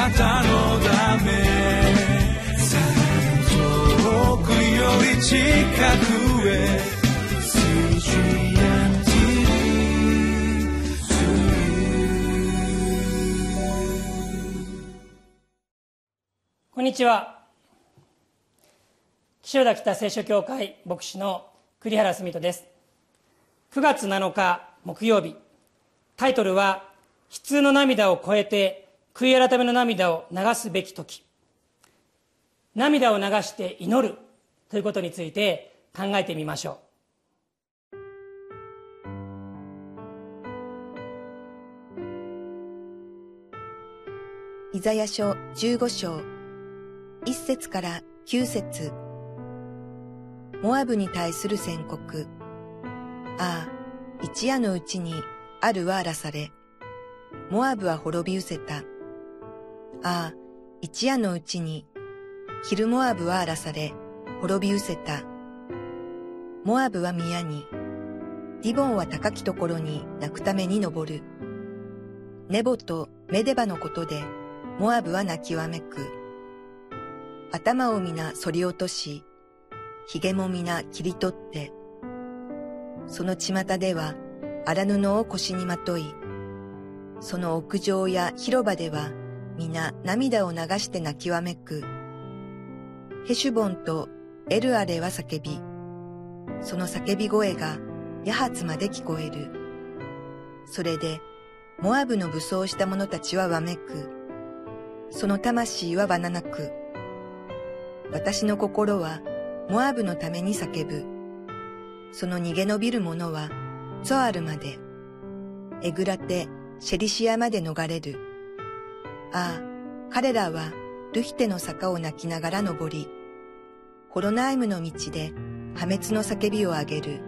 なたのため遠くより近くへこんにちは。岸田北聖書協会牧師の栗原澄人です。9月7日木曜日。タイトルは「悲痛の涙を超えて悔い改めの涙を流すべき時」涙を流して祈るということについて考えてみましょう。イザヤ書15章。1節から9節。モアブに対する宣告。ああ一夜のうちにあるは荒らされ。モアブは滅び失せた。ああ一夜のうちに昼モアブは荒らされ滅び失せた。モアブは宮にディボンは高きところに泣くために登る。ネボとメデバのことでモアブは泣きわめく。頭を皆反り落とし、髭も皆切り取って、その巷では荒布を腰にまとい、その屋上や広場では皆涙を流して泣きわめく。ヘシュボンとエルアレは叫び、その叫び声がヤハツまで聞こえる。それで、モアブの武装した者たちはわめく。その魂はばななく。私の心はモアブのために叫ぶ。その逃げ延びる者はゾアルまで、エグラテ、シェリシアまで逃れる。ああ、彼らはルヒテの坂を泣きながら登り、ホロナイムの道で破滅の叫びを上げる。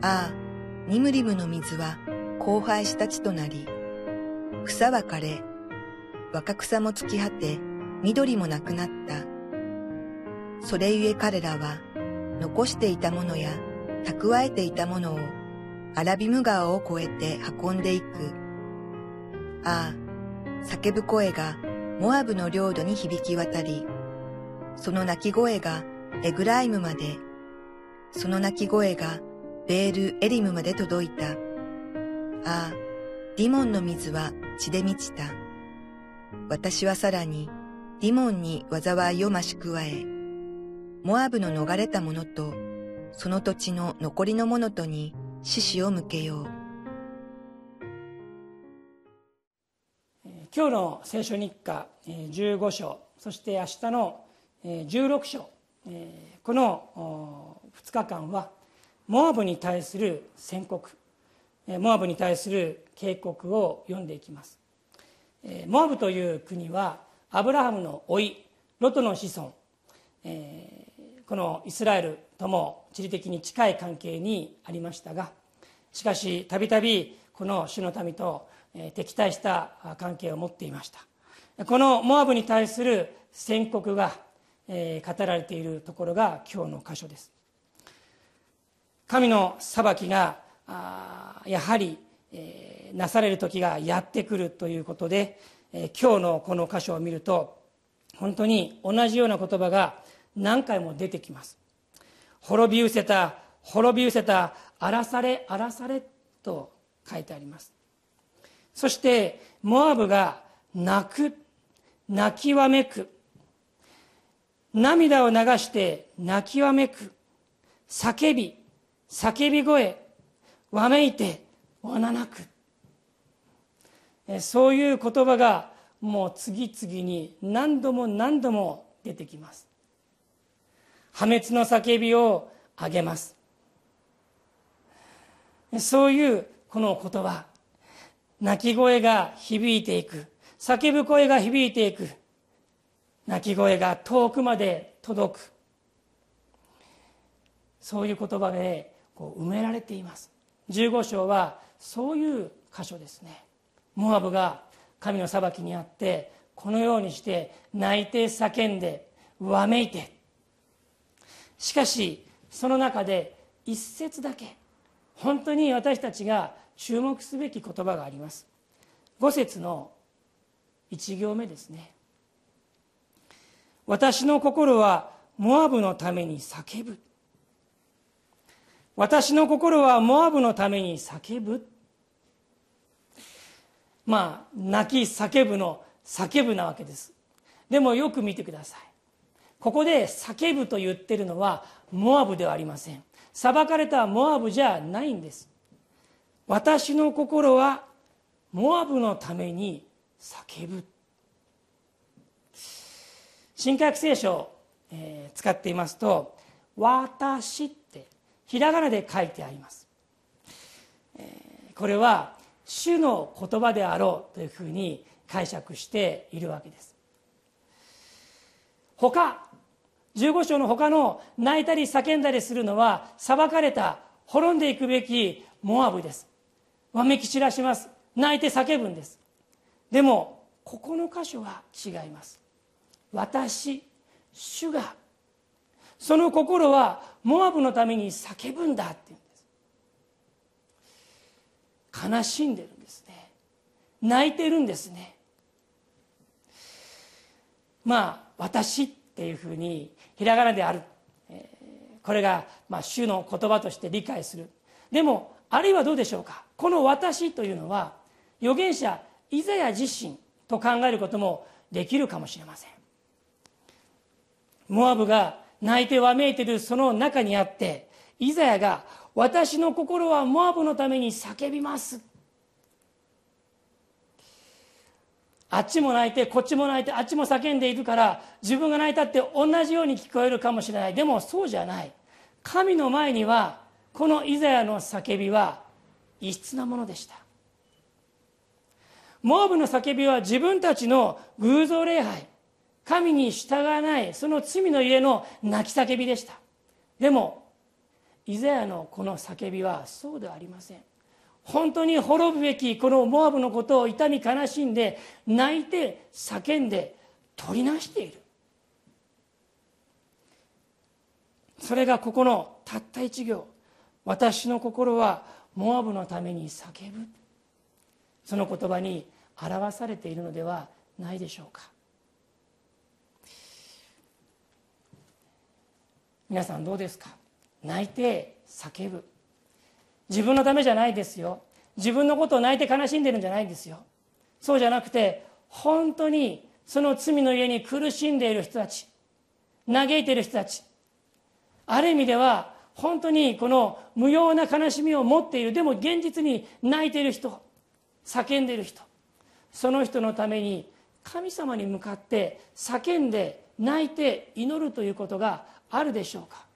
ああ、ニムリムの水は荒廃した地となり、草は枯れ、若草も尽き果て、緑もなくなった。それゆえ彼らは、残していたものや蓄えていたものをアラビム川を越えて運んでいく。ああ、叫ぶ声がモアブの領土に響き渡り、その鳴き声がエグライムまで、その鳴き声がベールエリムまで届いた。ああ、ディモンの水は血で満ちた。私はさらにディモンに災いを増し加え、モアブの逃れた者と、その土地の残りの者とに獅子を向けよう。今日の聖書日課15章、そして明日の16章、この2日間は、モアブに対する宣告、モアブに対する警告を読んでいきます。モアブという国は、アブラハムの甥、ロトの子孫、このイスラエルとも地理的に近い関係にありましたがしかしたびたびこの主の民と敵対した関係を持っていました。このモアブに対する宣告が語られているところが今日の箇所です。神の裁きがやはりなされる時がやってくるということで今日のこの箇所を見ると本当に同じような言葉が何回も出てきます。滅び失せた滅び失せた荒らされ荒らされと書いてあります。そしてモアブが泣く泣きわめく。涙を流して泣きわめく。叫び叫び声。わめいてわななく。そういう言葉がもう次々に何度も何度も出てきます。破滅の叫びをあげます。そういうこの言葉。泣き声が響いていく。叫ぶ声が響いていく。泣き声が遠くまで届く。そういう言葉でこう埋められています。15章はそういう箇所ですね。モアブが神の裁きにあってこのようにして泣いて叫んでわめいて。しかしその中で一節だけ本当に私たちが注目すべき言葉があります。5節の1行目ですね。私の心はモアブのために叫ぶ。私の心はモアブのために叫ぶ。まあ泣き叫ぶの叫ぶなわけです。でもよく見てください。ここで叫ぶと言ってるのはモアブではありません。裁かれたモアブじゃないんです。私の心はモアブのために叫ぶ。新科学聖書、えー、使っていますと「私」ってひらがなで書いてあります、えー、これは主の言葉であろうというふうに解釈しているわけです。他15章の他の泣いたり叫んだりするのは裁かれた滅んでいくべきモアブです。わめき散らします。泣いて叫ぶんです。でもここの箇所は違います。私主がその心はモアブのために叫ぶんだって言うんです。悲しんでるんですね。泣いてるんですね。まあ私っていうふうにひらがなである。これがまあ主の言葉として理解する。でもあるいはどうでしょうか？この私というのは預言者イザヤ自身と考えることもできるかもしれません。モアブが泣いてわめいているその中にあってイザヤが「私の心はモアブのために叫びます」あっちも泣いてこっちも泣いてあっちも叫んでいるから自分が泣いたって同じように聞こえるかもしれない。でもそうじゃない。神の前にはこのイザヤの叫びは異質なものでした。モアブの叫びは自分たちの偶像礼拝神に従わないその罪の家の泣き叫びでした。でもイザヤのこの叫びはそうではありません。本当に滅ぶべきこのモアブのことを痛み悲しんで泣いて叫んで取りなしている。それがここのたった一行。私の心はモアブのために叫ぶ。その言葉に表されているのではないでしょうか。皆さんどうですか？泣いて叫ぶ。自分のためじゃないですよ。自分のことを泣いて悲しんでるんじゃないんですよ。そうじゃなくて本当にその罪の家に苦しんでいる人たち嘆いている人たちある意味では本当にこの無用な悲しみを持っている。でも現実に泣いている人叫んでいる人その人のために神様に向かって叫んで泣いて祈るということがあるでしょうか。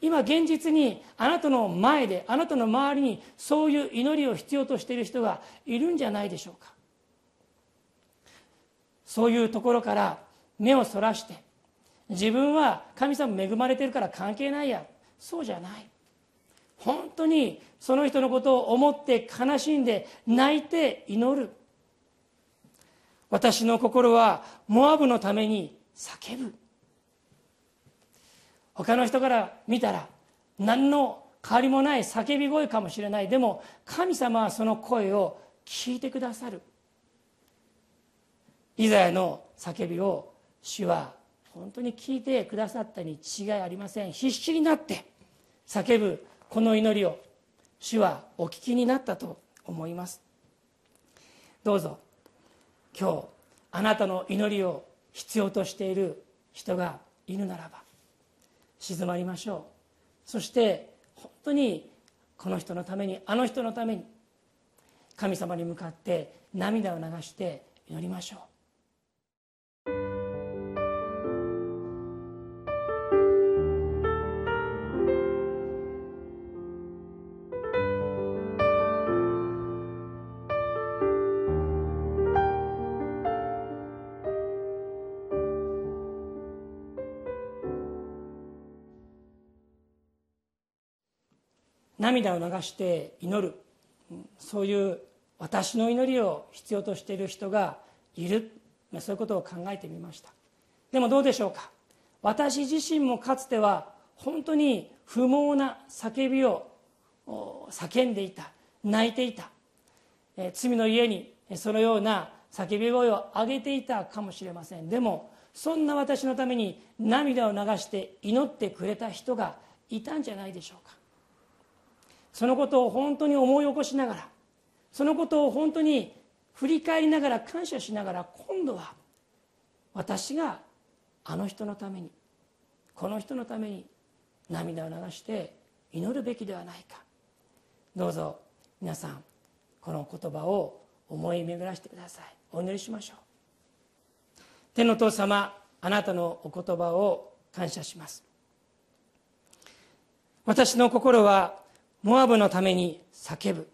今現実にあなたの前であなたの周りにそういう祈りを必要としている人がいるんじゃないでしょうか。そういうところから目をそらして自分は神様恵まれてるから関係ないや。そうじゃない。本当にその人のことを思って悲しんで泣いて祈る。私の心はモアブのために叫ぶ。他の人から見たら何の変わりもない叫び声かもしれない。でも神様はその声を聞いてくださる。イザヤの叫びを主は本当に聞いてくださったに違いありません。必死になって叫ぶこの祈りを主はお聞きになったと思います。どうぞ今日あなたの祈りを必要としている人がいるならば静まりましょう。そして本当にこの人のためにあの人のために神様に向かって涙を流して祈りましょう。涙を流して祈る。そういう私の祈りを必要としている人がいる。そういうことを考えてみました。でもどうでしょうか？私自身もかつては本当に不毛な叫びを叫んでいた。泣いていた。罪の家にそのような叫び声を上げていたかもしれません。でもそんな私のために涙を流して祈ってくれた人がいたんじゃないでしょうか。そのことを本当に思い起こしながらそのことを本当に振り返りながら感謝しながら今度は私があの人のためにこの人のために涙を流して祈るべきではないか。どうぞ皆さんこの言葉を思い巡らせてください。お祈りしましょう。天の父様あなたのお言葉を感謝します。私の心はモアブのために叫ぶ。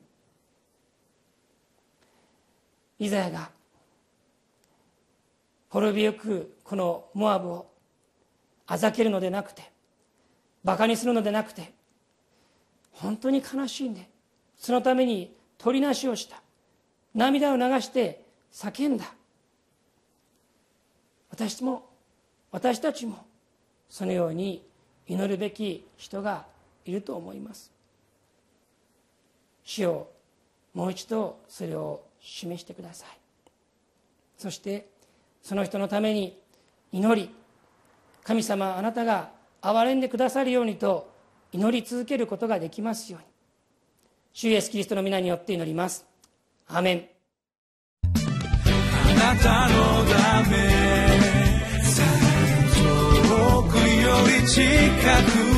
イザヤが滅びゆくこのモアブをあざけるのでなくてバカにするのでなくて本当に悲しんでそのために取りなしをした。涙を流して叫んだ。私も私たちもそのように祈るべき人がいると思います。主をもう一度それを示してください。そしてその人のために祈り神様あなたが憐れんでくださるようにと祈り続けることができますように。主イエスキリストの皆によって祈ります。アーメン。あなたのため遠くより近く